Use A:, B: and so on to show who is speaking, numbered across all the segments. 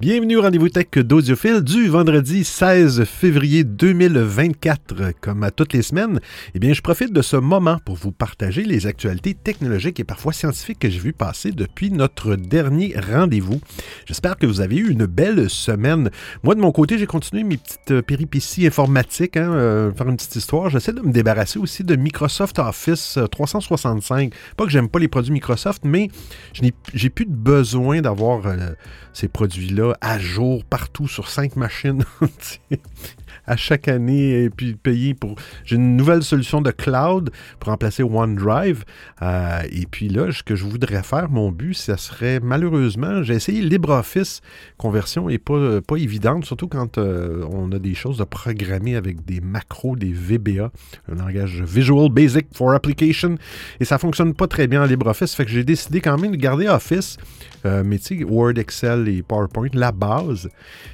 A: Bienvenue au rendez-vous tech d'Audiophile du vendredi 16 février 2024. Comme à toutes les semaines, eh bien, je profite de ce moment pour vous partager les actualités technologiques et parfois scientifiques que j'ai vu passer depuis notre dernier rendez-vous. J'espère que vous avez eu une belle semaine. Moi, de mon côté, j'ai continué mes petites péripéties informatiques, hein, euh, faire une petite histoire. J'essaie de me débarrasser aussi de Microsoft Office 365. Pas que j'aime pas les produits Microsoft, mais j'ai plus de besoin d'avoir euh, ces produits-là à jour partout sur cinq machines à chaque année et puis payer pour. J'ai une nouvelle solution de cloud pour remplacer OneDrive. Euh, et puis là, ce que je voudrais faire, mon but, ça serait malheureusement, j'ai essayé LibreOffice. Conversion n'est pas, pas évidente, surtout quand euh, on a des choses à programmer avec des macros, des VBA, un langage Visual Basic for Application. Et ça fonctionne pas très bien en LibreOffice. Fait que j'ai décidé quand même de garder Office, euh, mais tu sais, Word, Excel et PowerPoint, la base.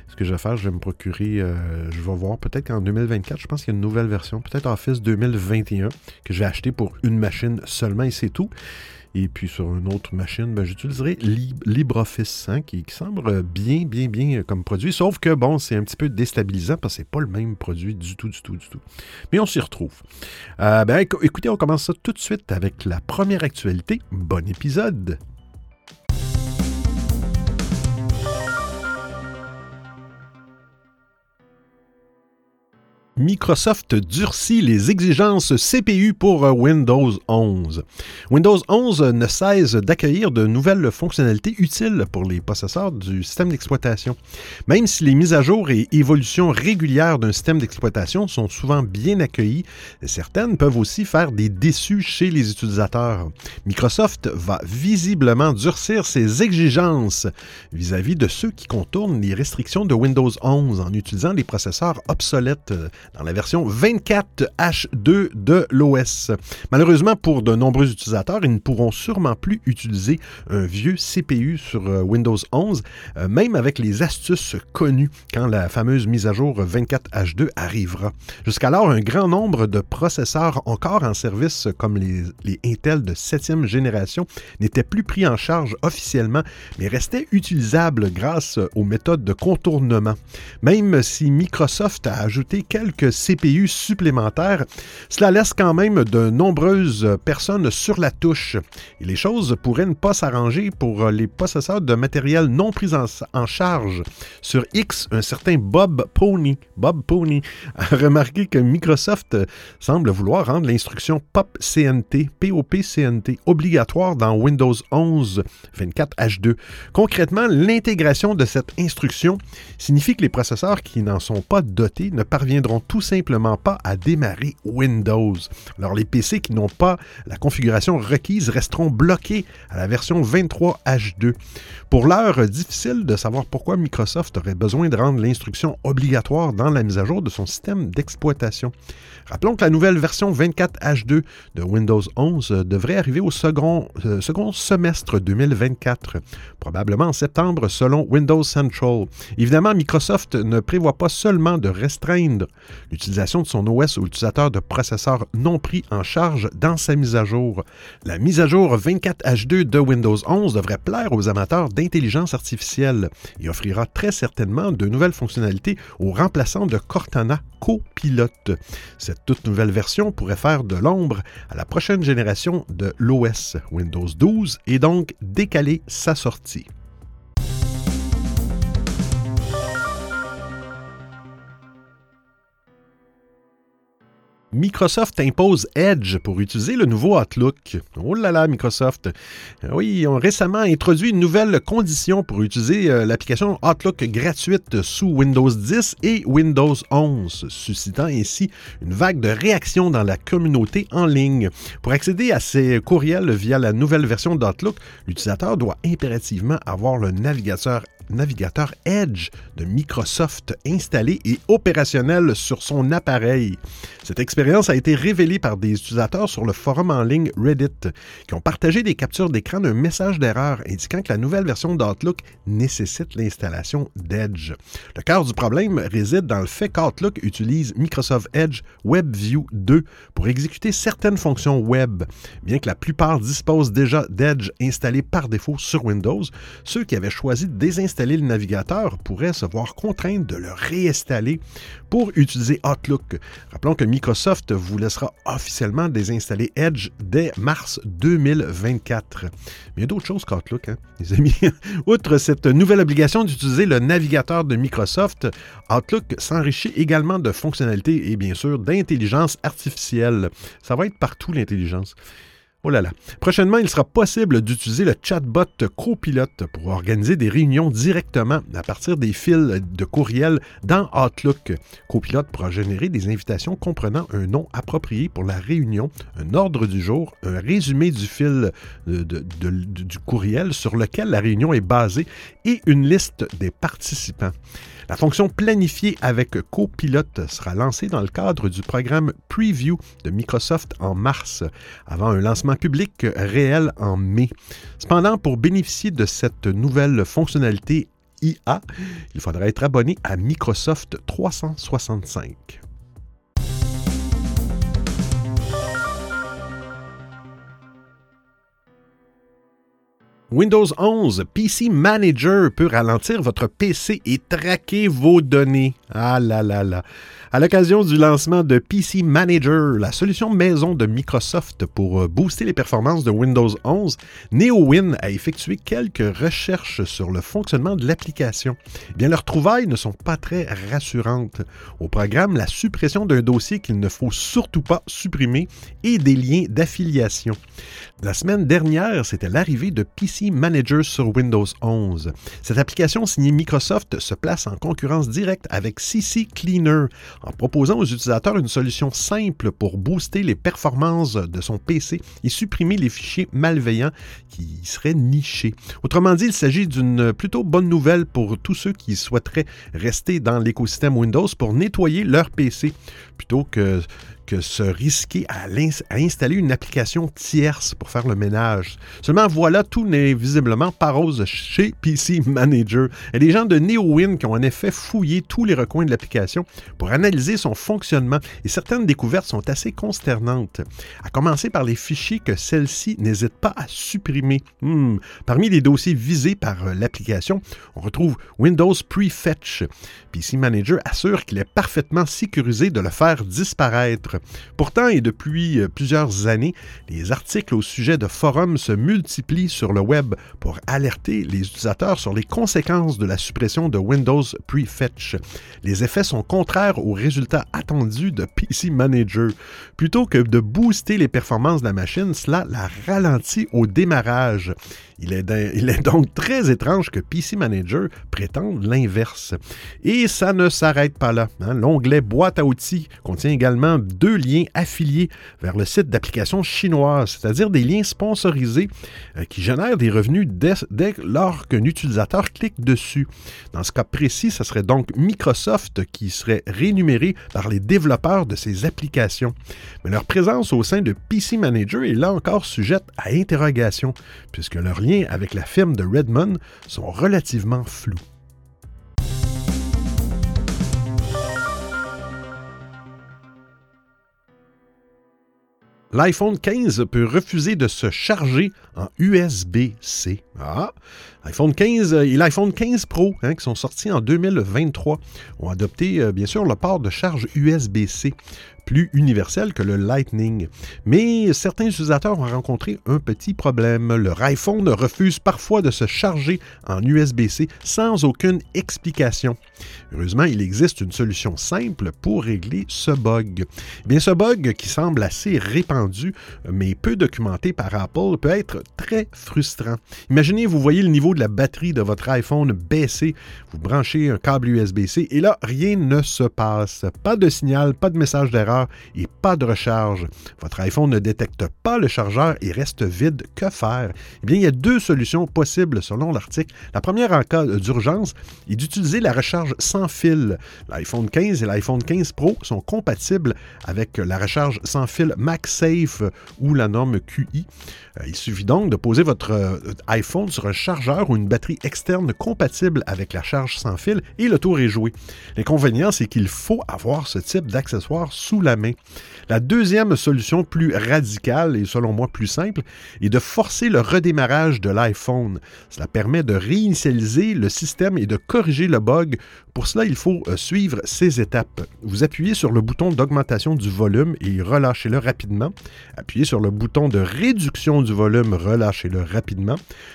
A: Ce que je vais faire, je vais me procurer, euh, je vais voir peut-être qu'en 2024, je pense qu'il y a une nouvelle version, peut-être Office 2021, que je vais acheter pour une machine seulement et c'est tout. Et puis sur une autre machine, ben, j'utiliserai LibreOffice hein, qui, semble bien, bien, bien comme produit. Sauf que bon, c'est un petit peu déstabilisant parce que c'est pas le même produit du tout, du tout, du tout. Mais on s'y retrouve. Euh, ben, écoutez, on commence ça tout de suite avec la première actualité. Bon épisode! Microsoft durcit les exigences CPU pour euh, Windows 11. Windows 11 ne cesse d'accueillir de nouvelles fonctionnalités utiles pour les possesseurs du système d'exploitation. Même si les mises à jour et évolutions régulières d'un système d'exploitation sont souvent bien accueillies, certaines peuvent aussi faire des déçus chez les utilisateurs. Microsoft va visiblement durcir ses exigences vis-à-vis -vis de ceux qui contournent les restrictions de Windows 11 en utilisant des processeurs obsolètes dans la version 24H2 de l'OS. Malheureusement, pour de nombreux utilisateurs, ils ne pourront sûrement plus utiliser un vieux CPU sur euh, Windows 11, euh, même avec les astuces connues quand la fameuse mise à jour 24H2 arrivera. Jusqu'alors, un grand nombre de processeurs encore en service, comme les, les Intel de 7e génération, n'étaient plus pris en charge officiellement, mais restaient utilisables grâce aux méthodes de contournement. Même si Microsoft a ajouté quelques CPU supplémentaires, cela laisse quand même de nombreuses personnes sur la touche. Et les choses pourraient ne pas s'arranger pour les possesseurs de matériel non pris en, charge. Sur X, un certain Bob Pony, a remarqué que Microsoft semble vouloir rendre l'instruction POP-CNT, POP-CNT, obligatoire dans Windows 11 24H2. Concrètement, l'intégration de cette instruction signifie que les processeurs qui n'en sont pas dotés ne parviendront tout simplement pas à démarrer Windows. Alors les PC qui n'ont pas la configuration requise resteront bloqués à la version 23H2. Pour l'heure, difficile de savoir pourquoi Microsoft aurait besoin de rendre l'instruction obligatoire dans la mise à jour de son système d'exploitation. Rappelons que la nouvelle version 24H2 de Windows 11 devrait arriver au second, euh, second semestre 2024, probablement en septembre selon Windows Central. Évidemment, Microsoft ne prévoit pas seulement de restreindre l'utilisation de son OS aux utilisateurs de processeurs non pris en charge dans sa mise à jour. La mise à jour 24H2 de Windows 11 devrait plaire aux amateurs d'intelligence artificielle et offrira très certainement de nouvelles fonctionnalités aux remplaçants de Cortana Copilot. Cette toute nouvelle version pourrait faire de l'ombre à la prochaine génération de l'OS Windows 12 et donc décaler sa sortie. Microsoft impose Edge pour utiliser le nouveau Outlook. Oh là là, Microsoft. Oui, ils ont récemment introduit une nouvelle condition pour utiliser euh, l'application Outlook gratuite sous Windows 10 et Windows 11, suscitant ainsi une vague de réactions dans la communauté en ligne. Pour accéder à ces courriels via la nouvelle version d'Outlook, l'utilisateur doit impérativement avoir le navigateur navigateur Edge de Microsoft installé et opérationnel sur son appareil. Cette expérience a été révélée par des utilisateurs sur le forum en ligne Reddit qui ont partagé des captures d'écran d'un message d'erreur indiquant que la nouvelle version d'Outlook nécessite l'installation d'Edge. Le cœur du problème réside dans le fait qu'Outlook utilise Microsoft Edge WebView 2 pour exécuter certaines fonctions web. Bien que la plupart disposent déjà d'Edge installé par défaut sur Windows, ceux qui avaient choisi de désinstaller désinstaller le navigateur pourraient se voir contraintes de le réinstaller pour utiliser Outlook. Rappelons que Microsoft vous laissera officiellement désinstaller Edge dès mars 2024. Mais il y a d'autres choses qu'Outlook, hein, les amis. Outre cette nouvelle obligation d'utiliser le navigateur de Microsoft, Outlook s'enrichit également de fonctionnalités et bien sûr d'intelligence artificielle. Ça va être partout l'intelligence. Oh. Prochainement, il sera possible d'utiliser le chatbot Copilot pour organiser des réunions directement à partir des fils de courriel dans Outlook. Copilot pourra générer des invitations comprenant un nom approprié pour la réunion, un ordre du jour, un résumé du fil du courriel sur lequel la réunion est basée et une liste des participants. La fonction planifiée avec Copilot sera lancée dans le cadre du programme Preview de Microsoft en mars, avant un lancement public réel en mai. Cependant, pour bénéficier de cette nouvelle fonctionnalité IA, il faudra être abonné à Microsoft 365. Windows 11 PC Manager peut ralentir votre PC et traquer vos données. Ah là là là. À l'occasion du lancement de PC Manager, la solution maison de Microsoft pour euh, booster les performances de Windows 11, NeoWin a effectué quelques recherches sur le fonctionnement de l'application. Eh bien, leurs trouvailles ne sont pas très rassurantes. Au programme, la suppression d'un dossier qu'il ne faut surtout pas supprimer et des liens d'affiliation. La semaine dernière, c'était l'arrivée de PC Manager sur Windows 11. Cette application signée Microsoft se place en concurrence directe avec CC Cleaner en proposant aux utilisateurs une solution simple pour booster les performances de son PC et supprimer les fichiers malveillants qui seraient nichés. Autrement dit, il s'agit d'une plutôt bonne nouvelle pour tous ceux qui souhaiteraient rester dans l'écosystème Windows pour nettoyer leur PC plutôt que que se risquer à, installer une application tierce pour faire le ménage. Seulement voilà, tout n'est visiblement pas rose chez PC Manager. Et les gens de NeoWin qui ont en effet fouillé tous les recoins de l'application pour analyser son fonctionnement et certaines découvertes sont assez consternantes. À commencer par les fichiers que celle-ci n'hésite pas à supprimer. Hmm. Parmi les dossiers visés par euh, l'application, on retrouve Windows Prefetch. PC Manager assure qu'il est parfaitement sécurisé de le faire disparaître. Pourtant, et depuis euh, plusieurs années, les articles au sujet de forums se multiplient sur le web pour alerter les utilisateurs sur les conséquences de la suppression de Windows Prefetch. Les effets sont contraires aux résultats attendus de PC Manager. Plutôt que de booster les performances de la machine, cela la ralentit au démarrage. Il est, donc très étrange que PC Manager prétende l'inverse. Et ça ne s'arrête pas là. Hein. L'onglet Boîte à outils contient également deux liens affiliés vers le site d'applications chinoises, c'est-à-dire des liens sponsorisés euh, qui génèrent des revenus dès, dès lors qu'un utilisateur clique dessus. Dans ce cas précis, ce serait donc Microsoft qui serait rémunéré par les développeurs de ces applications. Mais leur présence au sein de PC Manager est là encore sujette à interrogation, puisque leur avec la firme de Redmond sont relativement flous. L'iPhone 15 peut refuser de se charger en USB-C. Ah, l'iPhone 15 et l'iPhone 15 Pro, hein, qui sont sortis en 2023, ont adopté euh, bien sûr le port de charge USB-C plus universel que le Lightning. Mais certains utilisateurs ont rencontré un petit problème. Leur iPhone refuse parfois de se charger en USB-C sans aucune explication. Heureusement, il existe une solution simple pour régler ce bug. Eh bien, ce bug, qui semble assez répandu, mais peu documenté par Apple, peut être très frustrant. Imaginez, vous voyez le niveau de la batterie de votre iPhone baisser, vous branchez un câble USB-C et là, rien ne se passe. Pas de signal, pas de message d'erreur et pas de recharge. Votre iPhone ne détecte pas le chargeur et reste vide. Que faire? Eh bien, il y a deux solutions possibles selon l'article. La première, en cas d'urgence, est d'utiliser la recharge sans fil. L'iPhone 15 et l'iPhone 15 Pro sont compatibles avec la recharge sans fil MagSafe ou la norme QI. Euh, il suffit donc de poser votre euh, iPhone sur un chargeur ou une batterie externe compatible avec la charge sans fil et le tour est joué. L'inconvénient, c'est qu'il faut avoir ce type d'accessoire sous la main. La deuxième solution plus radicale et selon moi plus simple est de forcer le redémarrage de l'iPhone. Cela permet de réinitialiser le système et de corriger le bug. Pour cela, il faut euh, suivre ces étapes. Vous appuyez sur le bouton d'augmentation du volume et relâchez-le rapidement. Appuyez sur le bouton de réduction du volume, relâchez-le rapidement.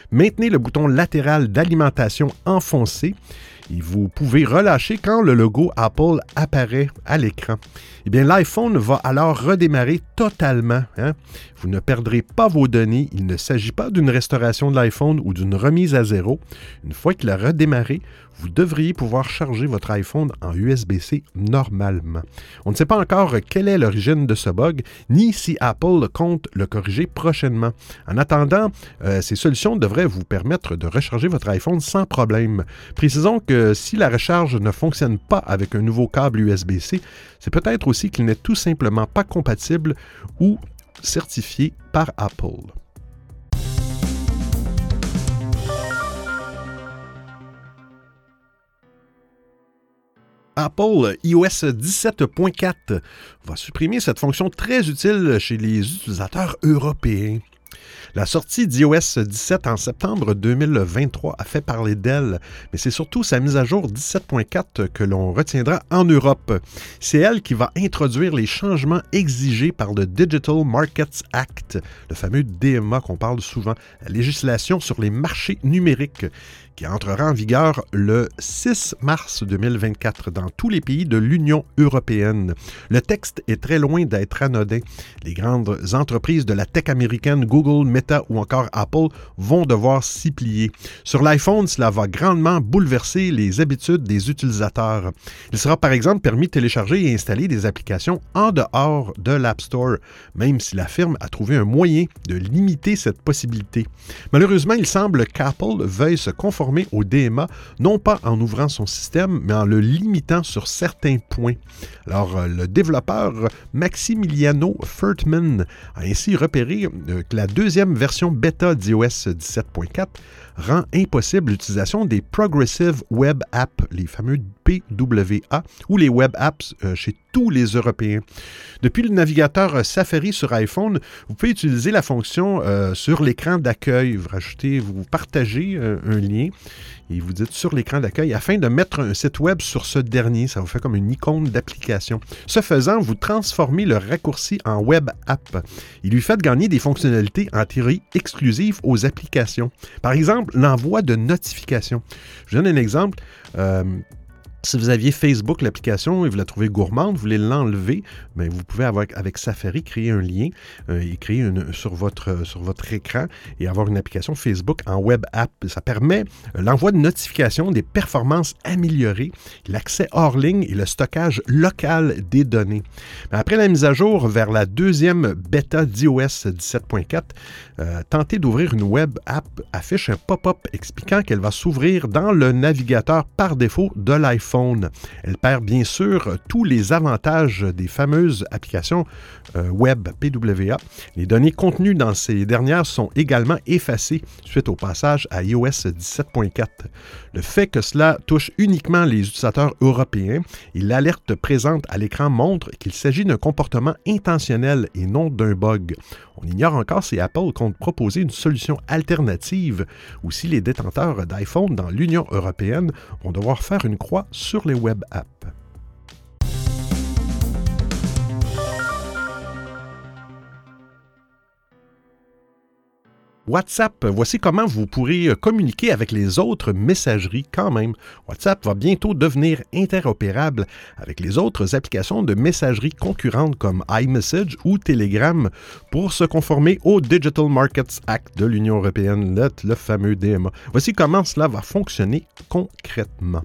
A: Maintenez le bouton latéral d'alimentation enfoncé et vous pouvez relâcher quand le logo Apple apparaît à l'écran. Eh bien, l'iPhone va alors redémarrer totalement. Hein. Vous ne perdrez pas vos données. Il ne s'agit pas d'une restauration de l'iPhone ou d'une remise à zéro. Une fois qu'il a redémarré, vous devriez pouvoir charger votre iPhone en USB-C normalement. On ne sait pas encore quelle est l'origine de ce bug, ni si Apple compte le corriger prochainement. En attendant, euh, ces solutions devraient vous permettre de recharger votre iPhone sans problème. Précisons que si la recharge ne fonctionne pas avec un nouveau câble USB-C, c'est peut-être aussi qu'il n'est tout simplement pas compatible ou certifié par Apple. Apple iOS 17.4 va supprimer cette fonction très utile chez les utilisateurs européens. La sortie d'iOS 17 en septembre 2023 a fait parler d'elle, mais c'est surtout sa mise à jour 17.4 que l'on retiendra en Europe. C'est elle qui va introduire les changements exigés par le Digital Markets Act, le fameux DMA qu'on parle souvent, la législation sur les marchés numériques qui entrera en vigueur le 6 mars 2024 dans tous les pays de l'Union européenne. Le texte est très loin d'être anodin. Les grandes entreprises de la tech américaine, Google, Meta ou encore Apple, vont devoir s'y plier. Sur l'iPhone, cela va grandement bouleverser les habitudes des utilisateurs. Il sera par exemple permis de télécharger et installer des applications en dehors de l'App Store, même si la firme a trouvé un moyen de limiter cette possibilité. Malheureusement, il semble qu'Apple veuille se conformer au DMA, non pas en ouvrant son système, mais en le limitant sur certains points. Alors, euh, le développeur Maximiliano Furtman a ainsi repéré euh, que la deuxième version bêta d'iOS 17.4 rend impossible l'utilisation des Progressive Web Apps, les fameux PWA, ou les Web Apps euh, chez tous les Européens. Depuis le navigateur Safari sur iPhone, vous pouvez utiliser la fonction euh, sur l'écran d'accueil. Vous rajoutez, vous partagez euh, un lien et vous dites sur l'écran d'accueil afin de mettre un site web sur ce dernier. Ça vous fait comme une icône d'application. Ce faisant, vous transformez le raccourci en web app. Il lui fait gagner des fonctionnalités en théorie exclusives aux applications. Par exemple, l'envoi de notifications. Je donne un exemple. Euh, si vous aviez Facebook, l'application, et vous la trouvez gourmande, vous voulez l'enlever, ben, vous pouvez avec, avec Safari créer un lien euh, et créer une, sur, votre, sur votre écran et avoir une application Facebook en web app. Ça permet euh, l'envoi de notifications, des performances améliorées, l'accès hors ligne et le stockage local des données. Après la mise à jour vers la deuxième bêta d'iOS 17.4, euh, tentez d'ouvrir une web app affiche un pop-up expliquant qu'elle va s'ouvrir dans le navigateur par défaut de l'iPhone elle perd bien sûr tous les avantages des fameuses applications euh, web PWA. Les données contenues dans ces dernières sont également effacées suite au passage à iOS 17.4. Le fait que cela touche uniquement les utilisateurs européens et l'alerte présente à l'écran montre qu'il s'agit d'un comportement intentionnel et non d'un bug. On ignore encore si Apple compte proposer une solution alternative ou si les détenteurs d'iPhone dans l'Union européenne vont devoir faire une croix sur les web apps. WhatsApp, voici comment vous pourrez euh, communiquer avec les autres messageries quand même. WhatsApp va bientôt devenir interopérable avec les autres applications de messagerie concurrentes comme iMessage ou Telegram pour se conformer au Digital Markets Act de l'Union européenne, le fameux DMA. Voici comment cela va fonctionner concrètement.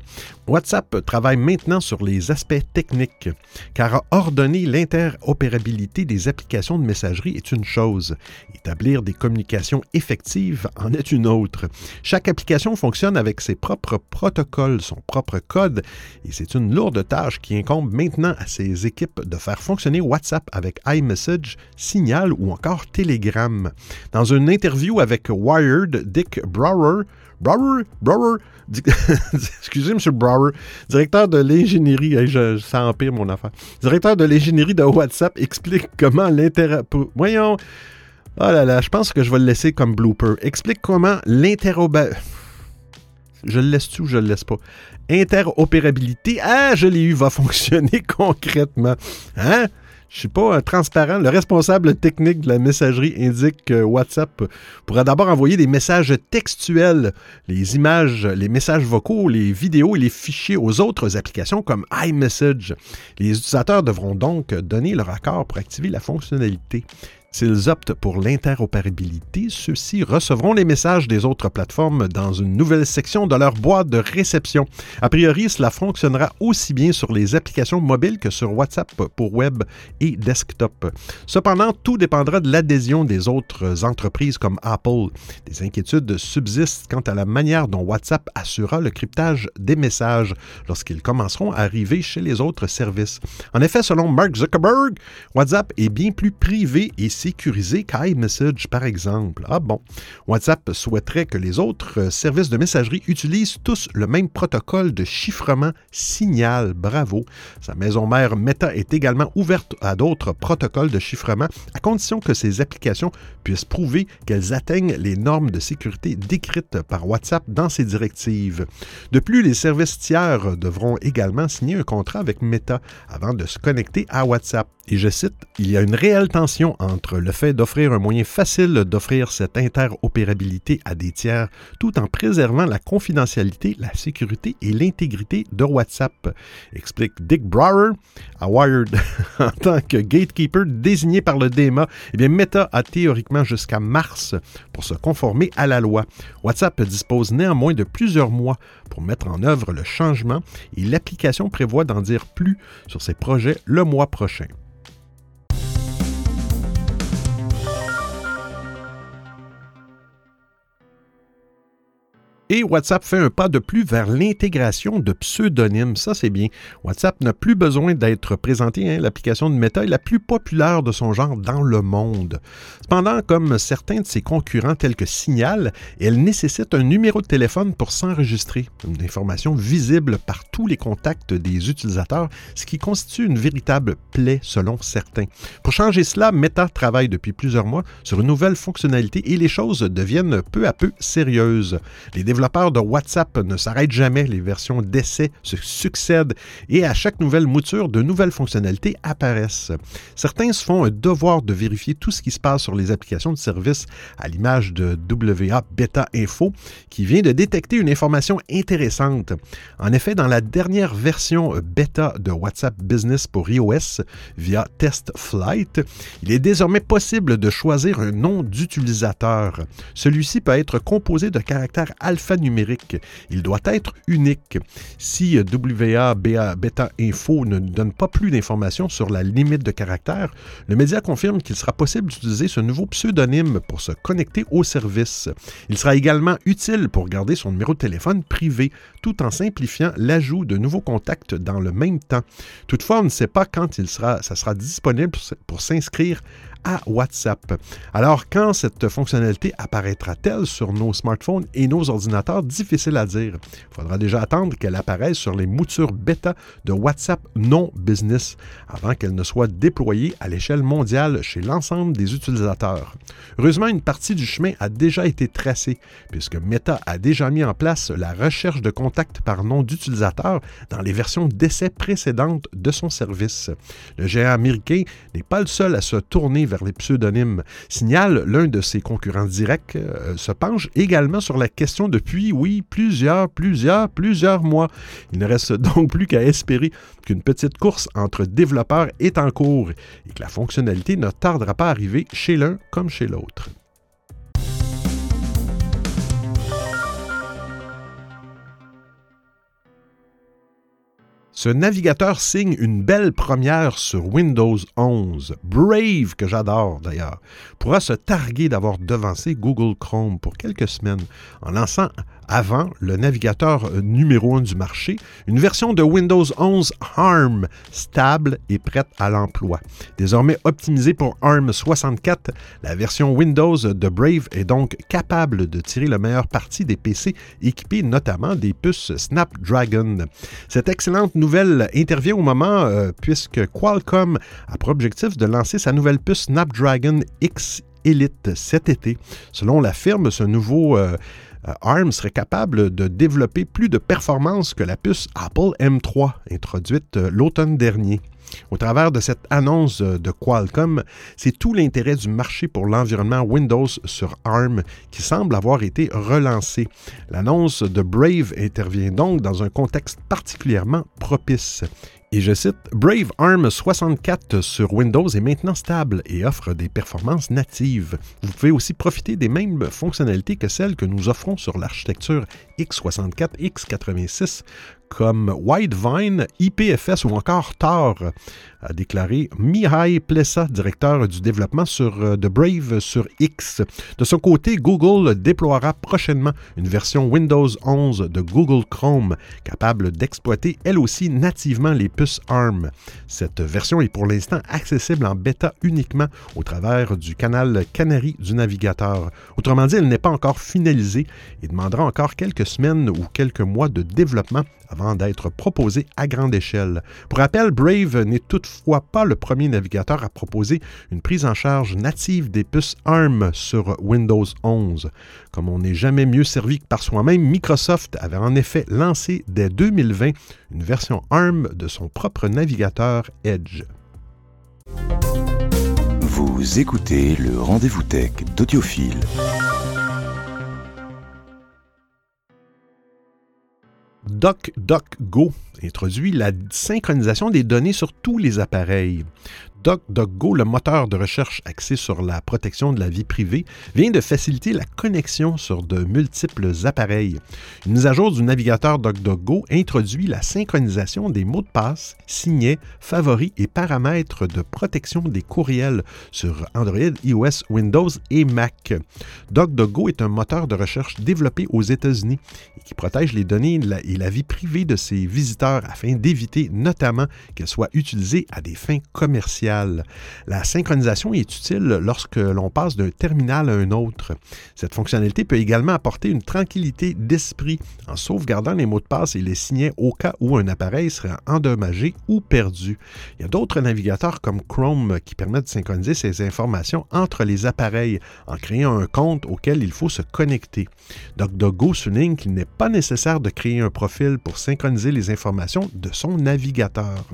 A: WhatsApp travaille maintenant sur les aspects techniques, car ordonner l'interopérabilité des applications de messagerie est une chose, établir des communications effective en est une autre. Chaque application fonctionne avec ses propres protocoles, son propre code, et c'est une lourde tâche qui incombe maintenant à ces équipes de faire fonctionner WhatsApp avec iMessage, Signal ou encore Telegram. Dans une interview avec Wired, Dick Brower, Brower, Brower, excusez. Brower, directeur de l'ingénierie, ça empire mon affaire. Directeur de l'ingénierie de WhatsApp explique comment l'intérêt. Voyons. Oh là là, je pense que je vais le laisser comme blooper. Explique comment l'interopérabilité. Je le laisse-tu ou je le laisse pas? Interopérabilité, ah, je l'ai eu, va fonctionner concrètement. Hein? Je suis pas transparent. Le responsable technique de la messagerie indique que WhatsApp pourra d'abord envoyer des messages textuels, les images, les messages vocaux, les vidéos et les fichiers aux autres applications comme iMessage. Les utilisateurs devront donc donner leur accord pour activer la fonctionnalité. S'ils optent pour l'interopérabilité, ceux-ci recevront les messages des autres plateformes dans une nouvelle section de leur boîte de réception. A priori, cela fonctionnera aussi bien sur les applications mobiles que sur WhatsApp pour web et desktop. Cependant, tout dépendra de l'adhésion des autres entreprises comme Apple. Des inquiétudes subsistent quant à la manière dont WhatsApp assurera le cryptage des messages lorsqu'ils commenceront à arriver chez les autres services. En effet, selon Mark Zuckerberg, WhatsApp est bien plus privé et sécurisé qu'iMessage, par exemple. Ah bon? WhatsApp souhaiterait que les autres euh, services de messagerie utilisent tous le même protocole de chiffrement Signal. Bravo. Sa maison mère Meta est également ouverte à d'autres protocoles de chiffrement à condition que ces applications puissent prouver qu'elles atteignent les normes de sécurité décrites par WhatsApp dans ses directives. De plus, les services tiers devront également signer un contrat avec Meta avant de se connecter à WhatsApp. Et je cite, Il y a une réelle tension entre le fait d'offrir un moyen facile d'offrir cette interopérabilité à des tiers tout en préservant la confidentialité, la sécurité et l'intégrité de WhatsApp, explique Dick Brower à Wired. en tant que gatekeeper désigné par le DMA, eh bien Meta a théoriquement jusqu'à mars pour se conformer à la loi. WhatsApp dispose néanmoins de plusieurs mois pour mettre en œuvre le changement et l'application prévoit d'en dire plus sur ses projets le mois prochain. Et WhatsApp fait un pas de plus vers l'intégration de pseudonymes. Ça, c'est bien. WhatsApp n'a plus besoin d'être présenté. Hein. L'application de Meta est la plus populaire de son genre dans le monde. Cependant, comme certains de ses concurrents tels que Signal, elle nécessite un numéro de téléphone pour s'enregistrer. Une information visible par tous les contacts des utilisateurs, ce qui constitue une véritable plaie selon certains. Pour changer cela, Meta travaille depuis plusieurs mois sur une nouvelle fonctionnalité et les choses deviennent peu à peu sérieuses. Développeurs de WhatsApp ne s'arrêtent jamais, les versions d'essai se succèdent et à chaque nouvelle mouture, de nouvelles fonctionnalités apparaissent. Certains se font un devoir de vérifier tout ce qui se passe sur les applications de service, à l'image de WA Beta Info, qui vient de détecter une information intéressante. En effet, dans la dernière version bêta de WhatsApp Business pour iOS via Test Flight, il est désormais possible de choisir un nom d'utilisateur. Celui-ci peut être composé de caractères alpha numérique. Il doit être unique. Si WA Beta Info ne donne pas plus d'informations sur la limite de caractère, le média confirme qu'il sera possible d'utiliser ce nouveau pseudonyme pour se connecter au service. Il sera également utile pour garder son numéro de téléphone privé, tout en simplifiant l'ajout de nouveaux contacts dans le même temps. Toutefois, on ne sait pas quand il sera, ça sera disponible pour s'inscrire à WhatsApp. Alors, quand cette fonctionnalité apparaîtra-t-elle sur nos smartphones et nos ordinateurs? Difficile à dire. Il faudra déjà attendre qu'elle apparaisse sur les moutures bêta de WhatsApp non business avant qu'elle ne soit déployée à l'échelle mondiale chez l'ensemble des utilisateurs. Heureusement, une partie du chemin a déjà été tracée, puisque Meta a déjà mis en place la recherche de contacts par nom d'utilisateur dans les versions d'essai précédentes de son service. Le géant américain n'est pas le seul à se tourner vers les pseudonymes. Signal, l'un de ses concurrents directs, euh, se penche également sur la question depuis, oui, plusieurs, plusieurs, plusieurs mois. Il ne reste donc plus qu'à espérer qu'une petite course entre développeurs est en cours et que la fonctionnalité ne tardera pas à arriver chez l'un comme chez l'autre. Ce navigateur signe une belle première sur Windows 11. Brave, que j'adore d'ailleurs, pourra se targuer d'avoir devancé Google Chrome pour quelques semaines en lançant avant le navigateur numéro 1 du marché, une version de Windows 11 ARM stable et prête à l'emploi. Désormais optimisée pour ARM 64, la version Windows de Brave est donc capable de tirer le meilleur parti des PC équipés notamment des puces Snapdragon. Cette excellente nouvelle intervient au moment euh, puisque Qualcomm a pour objectif de lancer sa nouvelle puce Snapdragon X Elite cet été. Selon la firme, ce nouveau euh, euh, ARM serait capable de développer plus de performances que la puce Apple M3, introduite euh, l'automne dernier. Au travers de cette annonce de Qualcomm, c'est tout l'intérêt du marché pour l'environnement Windows sur ARM qui semble avoir été relancé. L'annonce de Brave intervient donc dans un contexte particulièrement propice. Et je cite, Brave ARM 64 sur Windows est maintenant stable et offre des performances natives. Vous pouvez aussi profiter des mêmes fonctionnalités que celles que nous offrons sur l'architecture x64, x86 comme Whitevine, IPFS ou encore Tor, a déclaré Mihai Plessa, directeur du développement sur, euh, de Brave sur X. De son côté, Google déploiera prochainement une version Windows 11 de Google Chrome capable d'exploiter elle aussi nativement les puces ARM. Cette version est pour l'instant accessible en bêta uniquement au travers du canal Canary du navigateur. Autrement dit, elle n'est pas encore finalisée et demandera encore quelques semaines ou quelques mois de développement avant d'être proposé à grande échelle. Pour rappel, Brave n'est toutefois pas le premier navigateur à proposer une prise en charge native des puces ARM sur Windows 11. Comme on n'est jamais mieux servi que par soi-même, Microsoft avait en effet lancé dès 2020 une version ARM de son propre navigateur Edge.
B: Vous écoutez le rendez-vous tech d'Audiophile.
A: DuckDuckGo introduit la synchronisation des données sur tous les appareils. DuckDuckGo, le moteur de recherche axé sur la protection de la vie privée, vient de faciliter la connexion sur de multiples appareils. Une mise à jour du navigateur DuckDuckGo introduit la synchronisation des mots de passe, signets, favoris et paramètres de protection des courriels sur Android, iOS, Windows et Mac. DuckDuckGo est un moteur de recherche développé aux États-Unis et qui protège les données et la vie privée de ses visiteurs afin d'éviter notamment qu'elles soient utilisées à des fins commerciales. La synchronisation est utile lorsque l'on passe d'un terminal à un autre. Cette fonctionnalité peut également apporter une tranquillité d'esprit en sauvegardant les mots de passe et les signets au cas où un appareil serait endommagé ou perdu. Il y a d'autres navigateurs comme Chrome qui permettent de synchroniser ces informations entre les appareils en créant un compte auquel il faut se connecter. DuckDuckGo souligne qu'il n'est pas nécessaire de créer un profil pour synchroniser les informations de son navigateur.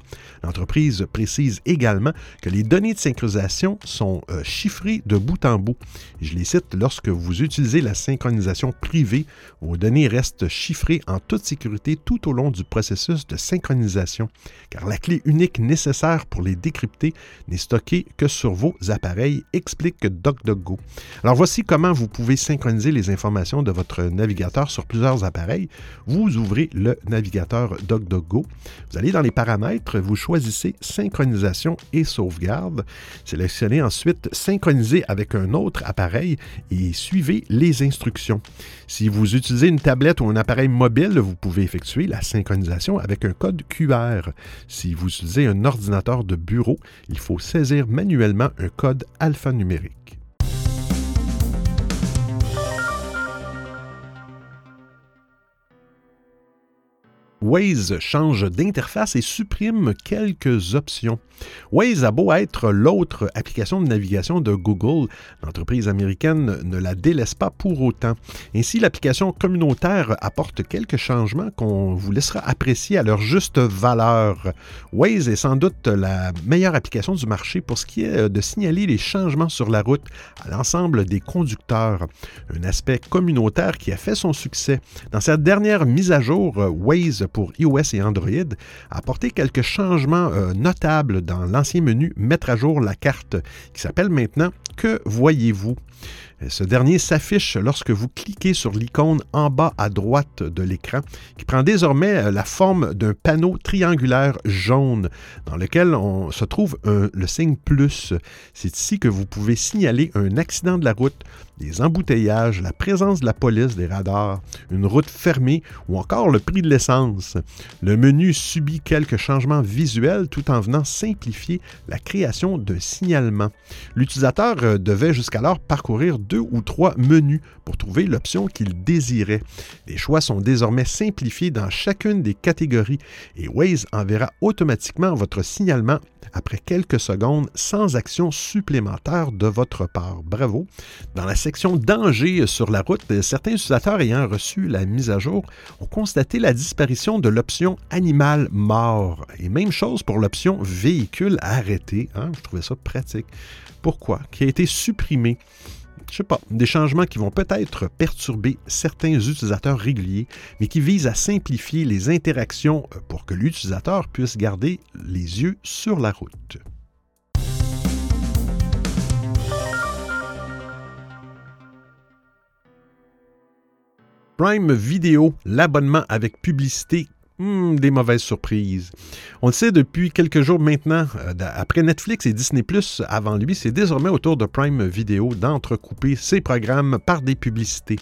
A: L'entreprise précise également que les données de synchronisation sont euh, chiffrées de bout en bout. Je les cite, lorsque vous utilisez la synchronisation privée, vos données restent chiffrées en toute sécurité tout au long du processus de synchronisation, car la clé unique nécessaire pour les décrypter n'est stockée que sur vos appareils, explique DuckDuckGo. Alors voici comment vous pouvez synchroniser les informations de votre navigateur sur plusieurs appareils. Vous ouvrez le navigateur DuckDuckGo, vous allez dans les paramètres, vous choisissez synchronisation et sauvegarde. Sélectionnez ensuite Synchroniser avec un autre appareil et suivez les instructions. Si vous utilisez une tablette ou un appareil mobile, vous pouvez effectuer la synchronisation avec un code QR. Si vous utilisez un ordinateur de bureau, il faut saisir manuellement un code alphanumérique. Waze change d'interface et supprime quelques options. Waze a beau être l'autre application de navigation de Google, l'entreprise américaine ne la délaisse pas pour autant. Ainsi, l'application communautaire apporte quelques changements qu'on vous laissera apprécier à leur juste valeur. Waze est sans doute la meilleure application du marché pour ce qui est de signaler les changements sur la route à l'ensemble des conducteurs. Un aspect communautaire qui a fait son succès. Dans cette dernière mise à jour, Waze pour iOS et Android a apporté quelques changements euh, notables dans l'ancien menu Mettre à jour la carte qui s'appelle maintenant Que voyez-vous? Ce dernier s'affiche lorsque vous cliquez sur l'icône en bas à droite de l'écran, qui prend désormais la forme d'un panneau triangulaire jaune dans lequel on se trouve le signe plus. C'est ici que vous pouvez signaler un accident de la route, des embouteillages, la présence de la police, des radars, une route fermée ou encore le prix de l'essence. Le menu subit quelques changements visuels tout en venant simplifier la création d'un signalement. L'utilisateur euh, devait jusqu'alors parcourir deux ou trois menus pour trouver l'option qu'il désirait. Les choix sont désormais simplifiés dans chacune des catégories et Waze enverra automatiquement votre signalement après quelques secondes sans action supplémentaire de votre part. Bravo. Dans la section danger sur la route, certains utilisateurs ayant reçu la mise à jour ont constaté la disparition de l'option animal mort. Et même chose pour l'option véhicule arrêté. Hein, je trouvais ça pratique. Pourquoi? Qui a été supprimée je sais pas, des changements qui vont peut-être perturber certains utilisateurs réguliers, mais qui visent à simplifier les interactions euh, pour que l'utilisateur puisse garder les yeux sur la route. Prime Video, l'abonnement avec publicité Hmm, des mauvaises surprises. On le sait depuis quelques jours maintenant, euh, après Netflix et Disney ⁇ avant lui, c'est désormais au tour de Prime Video d'entrecouper ses programmes par des publicités.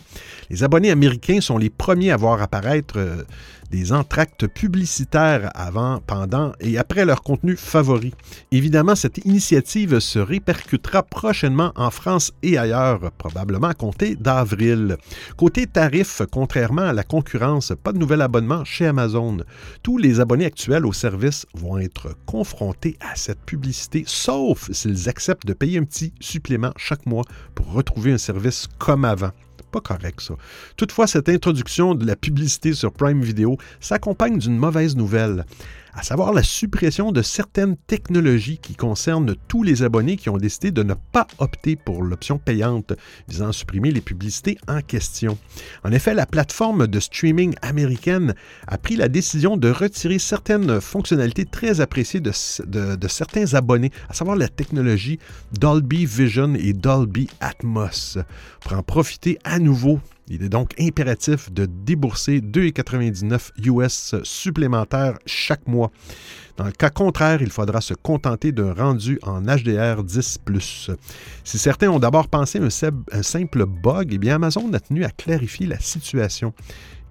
A: Les abonnés américains sont les premiers à voir apparaître euh, des entractes publicitaires avant, pendant et après leur contenu favori. Évidemment, cette initiative se répercutera prochainement en France et ailleurs, probablement à compter d'avril. Côté tarif, contrairement à la concurrence, pas de nouvel abonnement chez Amazon. Tous les abonnés actuels au service vont être confrontés à cette publicité, sauf s'ils acceptent de payer un petit supplément chaque mois pour retrouver un service comme avant pas correct ça. Toutefois, cette introduction de la publicité sur Prime Video s'accompagne d'une mauvaise nouvelle à savoir la suppression de certaines technologies qui concernent tous les abonnés qui ont décidé de ne pas opter pour l'option payante visant à supprimer les publicités en question. En effet, la plateforme de streaming américaine a pris la décision de retirer certaines fonctionnalités très appréciées de, certains abonnés, à savoir la technologie Dolby Vision et Dolby Atmos, pour en profiter à nouveau il est donc impératif de débourser 2,99 US supplémentaires chaque mois. Dans le cas contraire, il faudra se contenter d'un rendu en HDR 10 ⁇ Si certains ont d'abord pensé un, un simple bug, eh bien Amazon a tenu à clarifier la situation.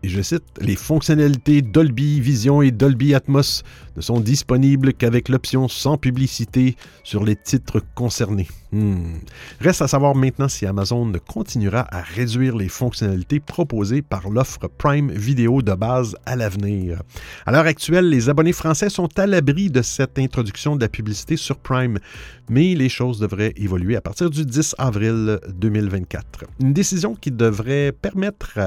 A: Et je cite, les fonctionnalités Dolby Vision et Dolby Atmos ne sont disponibles qu'avec l'option sans publicité sur les titres concernés. Hmm. Reste à savoir maintenant si Amazon continuera à réduire les fonctionnalités proposées par l'offre Prime Vidéo de base à l'avenir. À l'heure actuelle, les abonnés français sont à l'abri de cette introduction de la publicité sur Prime, mais les choses devraient évoluer à partir du 10 avril 2024. Une décision qui devrait permettre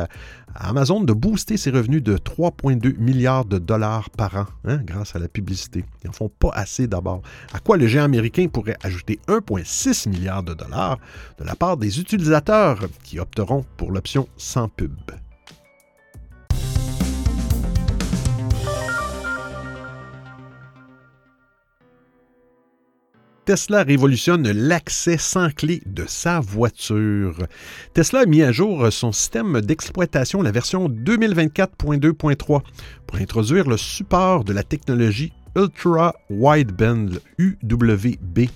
A: à Amazon de booster ses revenus de 3,2 milliards de dollars par an hein, grâce à la publicité. Ils n'en font pas assez d'abord. À quoi le géant américain pourrait ajouter 1,6 milliard de dollars de la part des utilisateurs qui opteront pour l'option sans pub. Tesla révolutionne l'accès sans clé de sa voiture. Tesla a mis à jour son système d'exploitation, la version 2024.2.3, pour introduire le support de la technologie Ultra Wideband UWB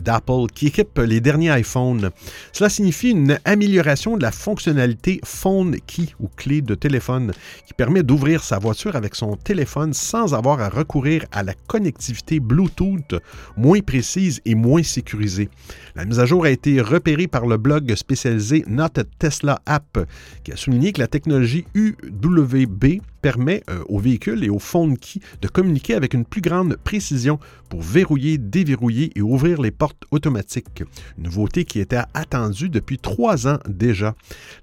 A: d'Apple qui équipe les derniers iPhones. Cela signifie une amélioration de la fonctionnalité Phone Key ou clé de téléphone qui permet d'ouvrir sa voiture avec son téléphone sans avoir à recourir à la connectivité Bluetooth moins précise et moins sécurisée. La mise à jour a été repérée par le blog spécialisé Not Tesla App qui a souligné que la technologie UWB permet euh, aux véhicules et aux phone key de communiquer avec une plus grande précision pour verrouiller, déverrouiller et ouvrir les portes automatiques. Nouveauté qui était attendue depuis trois ans déjà.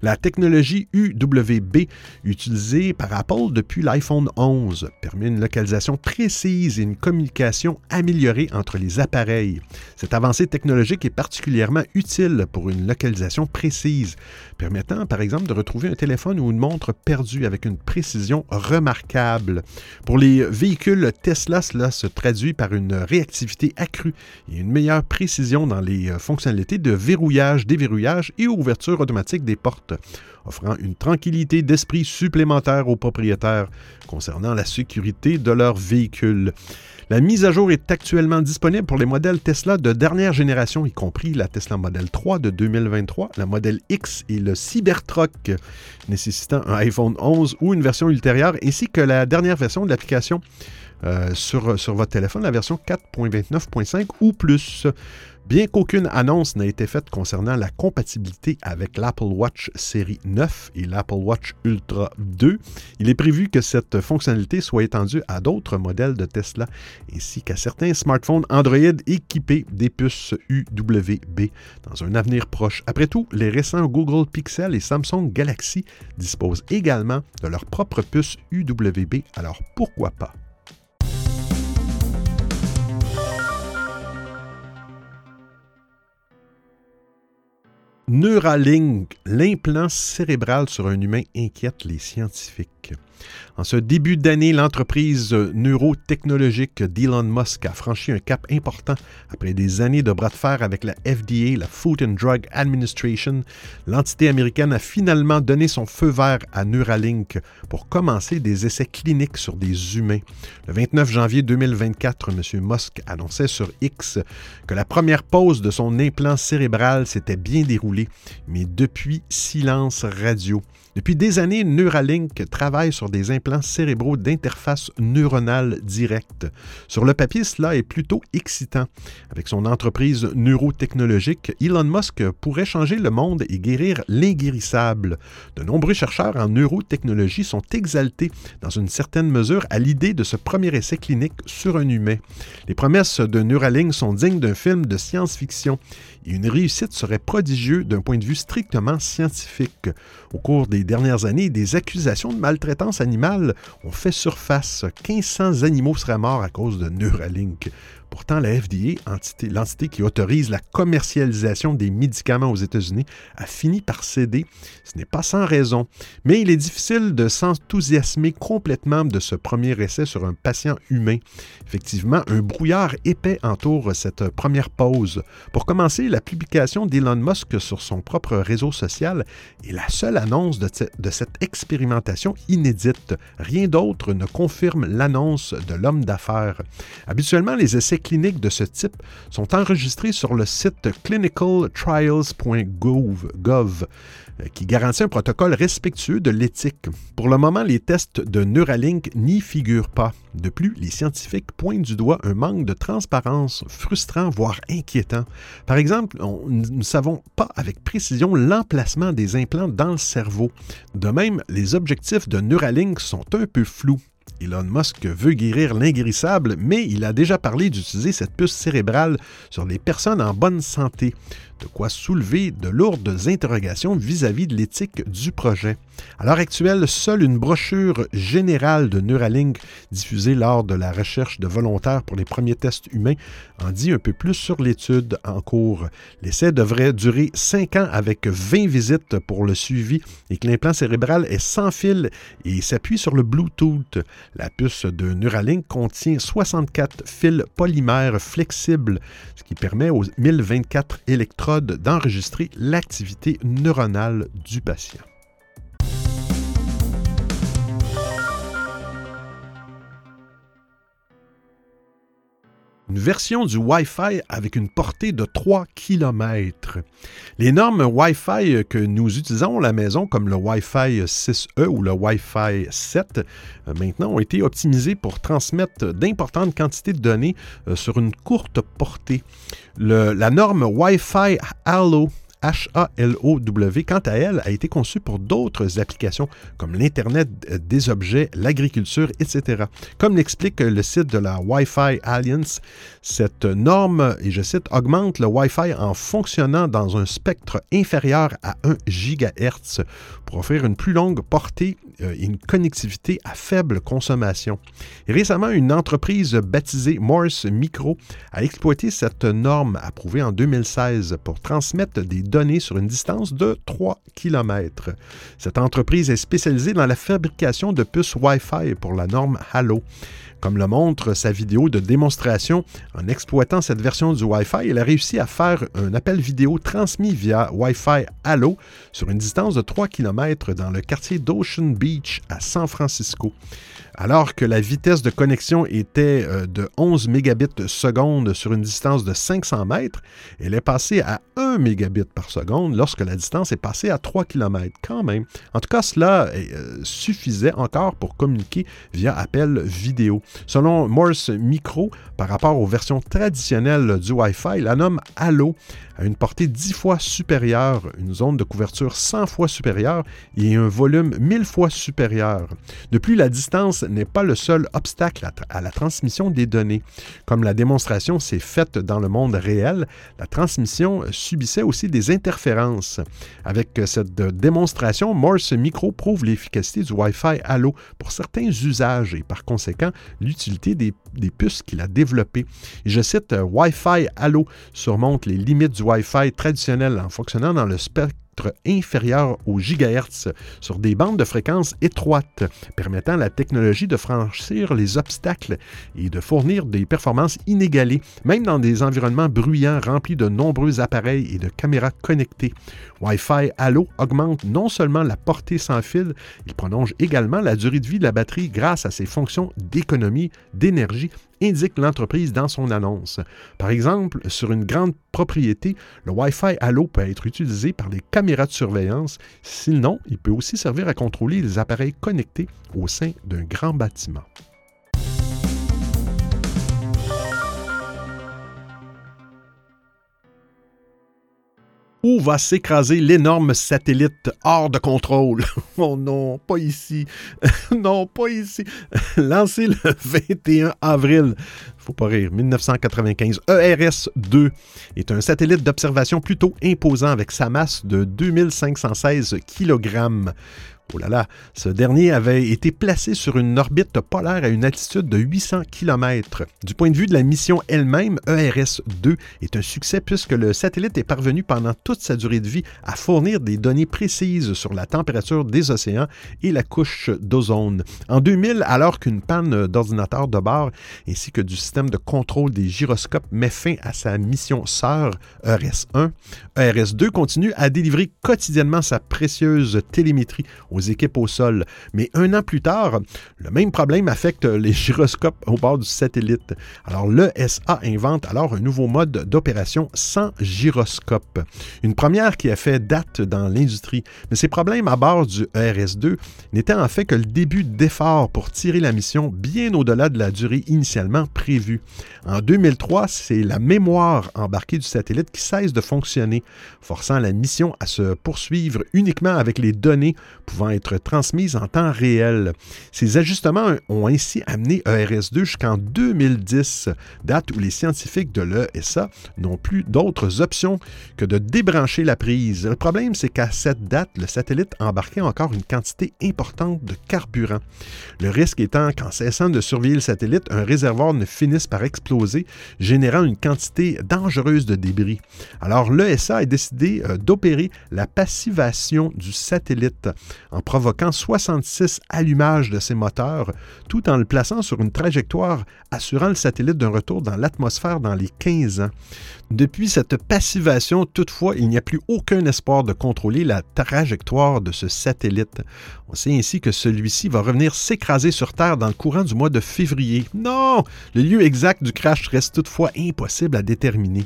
A: La technologie UWB, utilisée par Apple depuis l'iPhone 11, permet une localisation précise et une communication améliorée entre les appareils. Cette avancée technologique est particulièrement utile pour une localisation précise, permettant par exemple de retrouver un téléphone ou une montre perdue avec une précision remarquable. Pour les véhicules Tesla, cela se traduit par une réactivité accrue et une meilleure meilleure précision dans les euh, fonctionnalités de verrouillage, déverrouillage et ouverture automatique des portes, offrant une tranquillité d'esprit supplémentaire aux propriétaires concernant la sécurité de leur véhicule. La mise à jour est actuellement disponible pour les modèles Tesla de dernière génération, y compris la Tesla Model 3 de 2023, la Model X et le Cybertruck nécessitant un iPhone 11 ou une version ultérieure, ainsi que la dernière version de l'application euh, sur, sur votre téléphone, la version 4.29.5 ou plus. Bien qu'aucune annonce n'ait été faite concernant la compatibilité avec l'Apple Watch série 9 et l'Apple Watch Ultra 2, il est prévu que cette fonctionnalité soit étendue à d'autres modèles de Tesla ainsi qu'à certains smartphones Android équipés des puces UWB dans un avenir proche. Après tout, les récents Google Pixel et Samsung Galaxy disposent également de leur propre puce UWB, alors pourquoi pas? Neuralink, l'implant cérébral sur un humain inquiète les scientifiques. En ce début d'année, l'entreprise neurotechnologique d'Elon Musk a franchi un cap important après des années de bras de fer avec la FDA, la Food and Drug Administration. L'entité américaine a finalement donné son feu vert à Neuralink pour commencer des essais cliniques sur des humains. Le 29 janvier 2024, M. Musk annonçait sur X que la première pause de son implant cérébral s'était bien déroulée, mais depuis, silence radio. Depuis des années, Neuralink travaille sur des implants cérébraux d'interface neuronale directe. Sur le papier, cela est plutôt excitant. Avec son entreprise neurotechnologique, Elon Musk pourrait changer le monde et guérir l'inguérissable. De nombreux chercheurs en neurotechnologie sont exaltés dans une certaine mesure à l'idée de ce premier essai clinique sur un humain. Les promesses de Neuralink sont dignes d'un film de science-fiction une réussite serait prodigieuse d'un point de vue strictement scientifique. Au cours des dernières années, des accusations de maltraitance animale ont fait surface. 1500 animaux seraient morts à cause de Neuralink. Pourtant, la FDA, l'entité qui autorise la commercialisation des médicaments aux États-Unis, a fini par céder. Ce n'est pas sans raison. Mais il est difficile de s'enthousiasmer complètement de ce premier essai sur un patient humain. Effectivement, un brouillard épais entoure cette première pause. Pour commencer, la publication d'Elon Musk sur son propre réseau social est la seule annonce de, de cette expérimentation inédite. Rien d'autre ne confirme l'annonce de l'homme d'affaires. Habituellement, les essais cliniques de ce type sont enregistrés sur le site clinicaltrials.gov euh, qui garantit un protocole respectueux de l'éthique. Pour le moment, les tests de Neuralink n'y figurent pas. De plus, les scientifiques pointent du doigt un manque de transparence frustrant, voire inquiétant. Par exemple, nous ne savons pas avec précision l'emplacement des implants dans le cerveau. De même, les objectifs de Neuralink sont un peu flous. Elon Musk veut guérir l'inguérissable, mais il a déjà parlé d'utiliser cette puce cérébrale sur les personnes en bonne santé de quoi soulever de lourdes interrogations vis-à-vis de l'éthique du projet. À l'heure actuelle, seule une brochure générale de Neuralink diffusée lors de la recherche de volontaires pour les premiers tests humains en dit un peu plus sur l'étude en cours. L'essai devrait durer 5 ans avec 20 visites pour le suivi et que l'implant cérébral est sans fil et s'appuie sur le Bluetooth. La puce de Neuralink contient 64 fils polymères flexibles, ce qui permet aux 1024 électrons d'enregistrer l'activité neuronale du patient. Une version du Wi-Fi avec une portée de 3 km. Les normes Wi-Fi que nous utilisons à la maison, comme le Wi-Fi 6E ou le Wi-Fi 7, euh, maintenant ont été optimisées pour transmettre d'importantes quantités de données euh, sur une courte portée. la norme Wi-Fi Allo HALOW, quant à elle, a été conçue pour d'autres applications comme l'Internet des objets, l'agriculture, etc. Comme l'explique le site de la Wi-Fi Alliance, cette norme, et je cite, augmente le Wi-Fi en fonctionnant dans un spectre inférieur à 1 GHz pour offrir une plus longue portée euh, et une connectivité à faible consommation. Récemment, une entreprise baptisée Morse Micro a exploité cette norme approuvée en 2016 pour transmettre des données sur une distance de 3 km. Cette entreprise est spécialisée dans la fabrication de puces Wi-Fi pour la norme Halo. Comme le montre sa vidéo de démonstration, en exploitant cette version du Wi-Fi, elle a réussi à faire un appel vidéo transmis via Wi-Fi Halo sur une distance de 3 km dans le quartier d'Ocean Beach à San Francisco. Alors que la vitesse de connexion était euh, de 11 mégabits seconde sur une distance de 500 mètres, elle est passée à 1 mégabit par seconde lorsque la distance est passée à 3 km quand même. En tout cas, cela euh, suffisait encore pour communiquer via appel vidéo. Selon Morse Micro, par rapport aux versions traditionnelles du Wi-Fi, la norme Halo a une portée 10 fois supérieure, une zone de couverture 100 fois supérieure et un volume 1000 fois supérieur. De plus, la distance n'est pas le seul obstacle à, la transmission des données. Comme la démonstration s'est faite dans le monde réel, la transmission subissait aussi des interférences. Avec cette démonstration, Morse Micro prouve l'efficacité du Wi-Fi Halo pour certains usages et par conséquent l'utilité des, puces qu'il a développées. je cite Wi-Fi Halo surmonte les limites du Wi-Fi traditionnel en fonctionnant dans le spectre inférieur aux gigahertz sur des bandes de fréquences étroites, permettant à la technologie de franchir les obstacles et de fournir des performances inégalées, même dans des environnements bruyants remplis de nombreux appareils et de caméras connectées. Wi-Fi Halo augmente non seulement la portée sans fil, il prolonge également la durée de vie de la batterie grâce à ses fonctions d'économie d'énergie indique l'entreprise dans son annonce. Par exemple, sur une grande propriété, le Wi-Fi Halo peut être utilisé par les caméras de surveillance. Sinon, il peut aussi servir à contrôler les appareils connectés au sein d'un grand bâtiment. Où va s'écraser l'énorme satellite hors de contrôle? Oh non, pas ici. non, pas ici. Lancé le 21 avril, faut pas rire, 1995, ERS-2 est un satellite d'observation plutôt imposant avec sa masse de 2516 kg. Oh là là, ce dernier avait été placé sur une orbite polaire à une altitude de 800 km. Du point de vue de la mission elle-même, ERS-2 est un succès puisque le satellite est parvenu pendant toute sa durée de vie à fournir des données précises sur la température des océans et la couche d'ozone. En 2000, alors qu'une panne d'ordinateur de bord ainsi que du système de contrôle des gyroscopes met fin à sa mission sœur ERS-1, ERS-2 continue à délivrer quotidiennement sa précieuse télémétrie aux équipes au sol. Mais un an plus tard, le même problème affecte les gyroscopes au bord du satellite. Alors l'ESA invente alors un nouveau mode d'opération sans gyroscope. Une première qui a fait date dans l'industrie. Mais ces problèmes à bord du ERS-2 n'étaient en fait que le début d'efforts pour tirer la mission bien au-delà de la durée initialement prévue. En 2003, c'est la mémoire embarquée du satellite qui cesse de fonctionner, forçant la mission à se poursuivre uniquement avec les données pouvant être transmises en temps réel. Ces ajustements ont ainsi amené ERS2 jusqu'en 2010, date où les scientifiques de l'ESA n'ont plus d'autres options que de débrancher la prise. Le problème, c'est qu'à cette date, le satellite embarquait encore une quantité importante de carburant. Le risque étant qu'en cessant de surveiller le satellite, un réservoir ne finisse par exploser, générant une quantité dangereuse de débris. Alors l'ESA a décidé euh, d'opérer la passivation du satellite en provoquant 66 allumages de ses moteurs, tout en le plaçant sur une trajectoire assurant le satellite d'un retour dans l'atmosphère dans les 15 ans. Depuis cette passivation, toutefois, il n'y a plus aucun espoir de contrôler la trajectoire de ce satellite. On sait ainsi que celui-ci va revenir s'écraser sur Terre dans le courant du mois de février. Non! Le lieu exact du crash reste toutefois impossible à déterminer,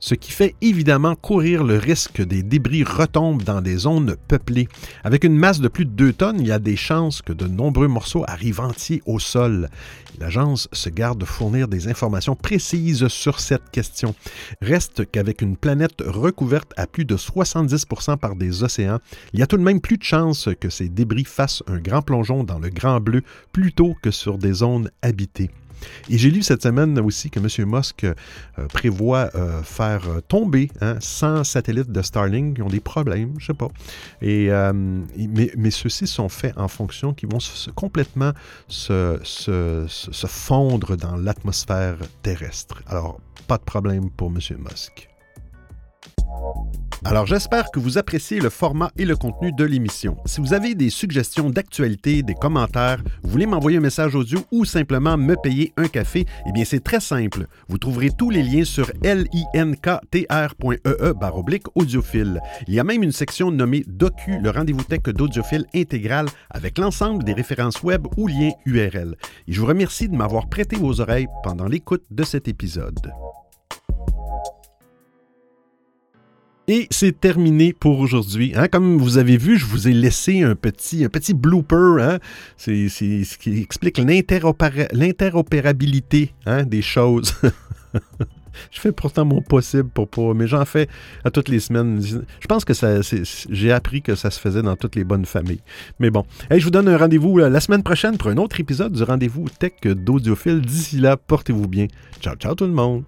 A: ce qui fait évidemment courir le risque que des débris retombent dans des zones peuplées. Avec une masse de plus de 2 tonnes, il y a des chances que de nombreux morceaux arrivent entiers au sol. L'agence se garde de fournir des informations précises sur cette question. Reste qu'avec une planète recouverte à plus de 70% par des océans, il y a tout de même plus de chances que ces débris fassent un grand plongeon dans le grand bleu plutôt que sur des zones habitées. Et j'ai lu cette semaine aussi que M. Musk euh, prévoit euh, faire tomber 100 hein, satellites de Starlink qui ont des problèmes, je sais pas. Et, mais, mais ceux-ci sont faits en fonction qui vont complètement se, se fondre dans l'atmosphère terrestre. Alors, pas de problème pour M. Musk. Alors j'espère que vous appréciez le format et le contenu de l'émission. Si vous avez des suggestions d'actualité, des commentaires, vous voulez m'envoyer un message audio ou simplement me payer un café, eh bien c'est très simple. Vous trouverez tous les liens sur linktr.ee baroblique audiophile. Il y a même une section nommée Docu, le rendez-vous tech d'audiophile intégral avec l'ensemble des références web ou liens URL. Et je vous remercie de m'avoir prêté vos oreilles pendant l'écoute de cet épisode. Et c'est terminé pour aujourd'hui. Hein. Comme vous avez vu, je vous ai laissé un petit, un petit blooper. Hein. C'est ce qui explique l'interopérabilité hein, des choses. je fais pourtant mon possible pour pas, mais j'en fais à toutes les semaines. Je pense que j'ai appris que ça se faisait dans toutes les bonnes familles. Mais bon, je vous donne un rendez-vous euh, la semaine prochaine pour un autre épisode du rendez-vous tech d'audiophile. D'ici là, portez-vous bien. Ciao, ciao tout le monde.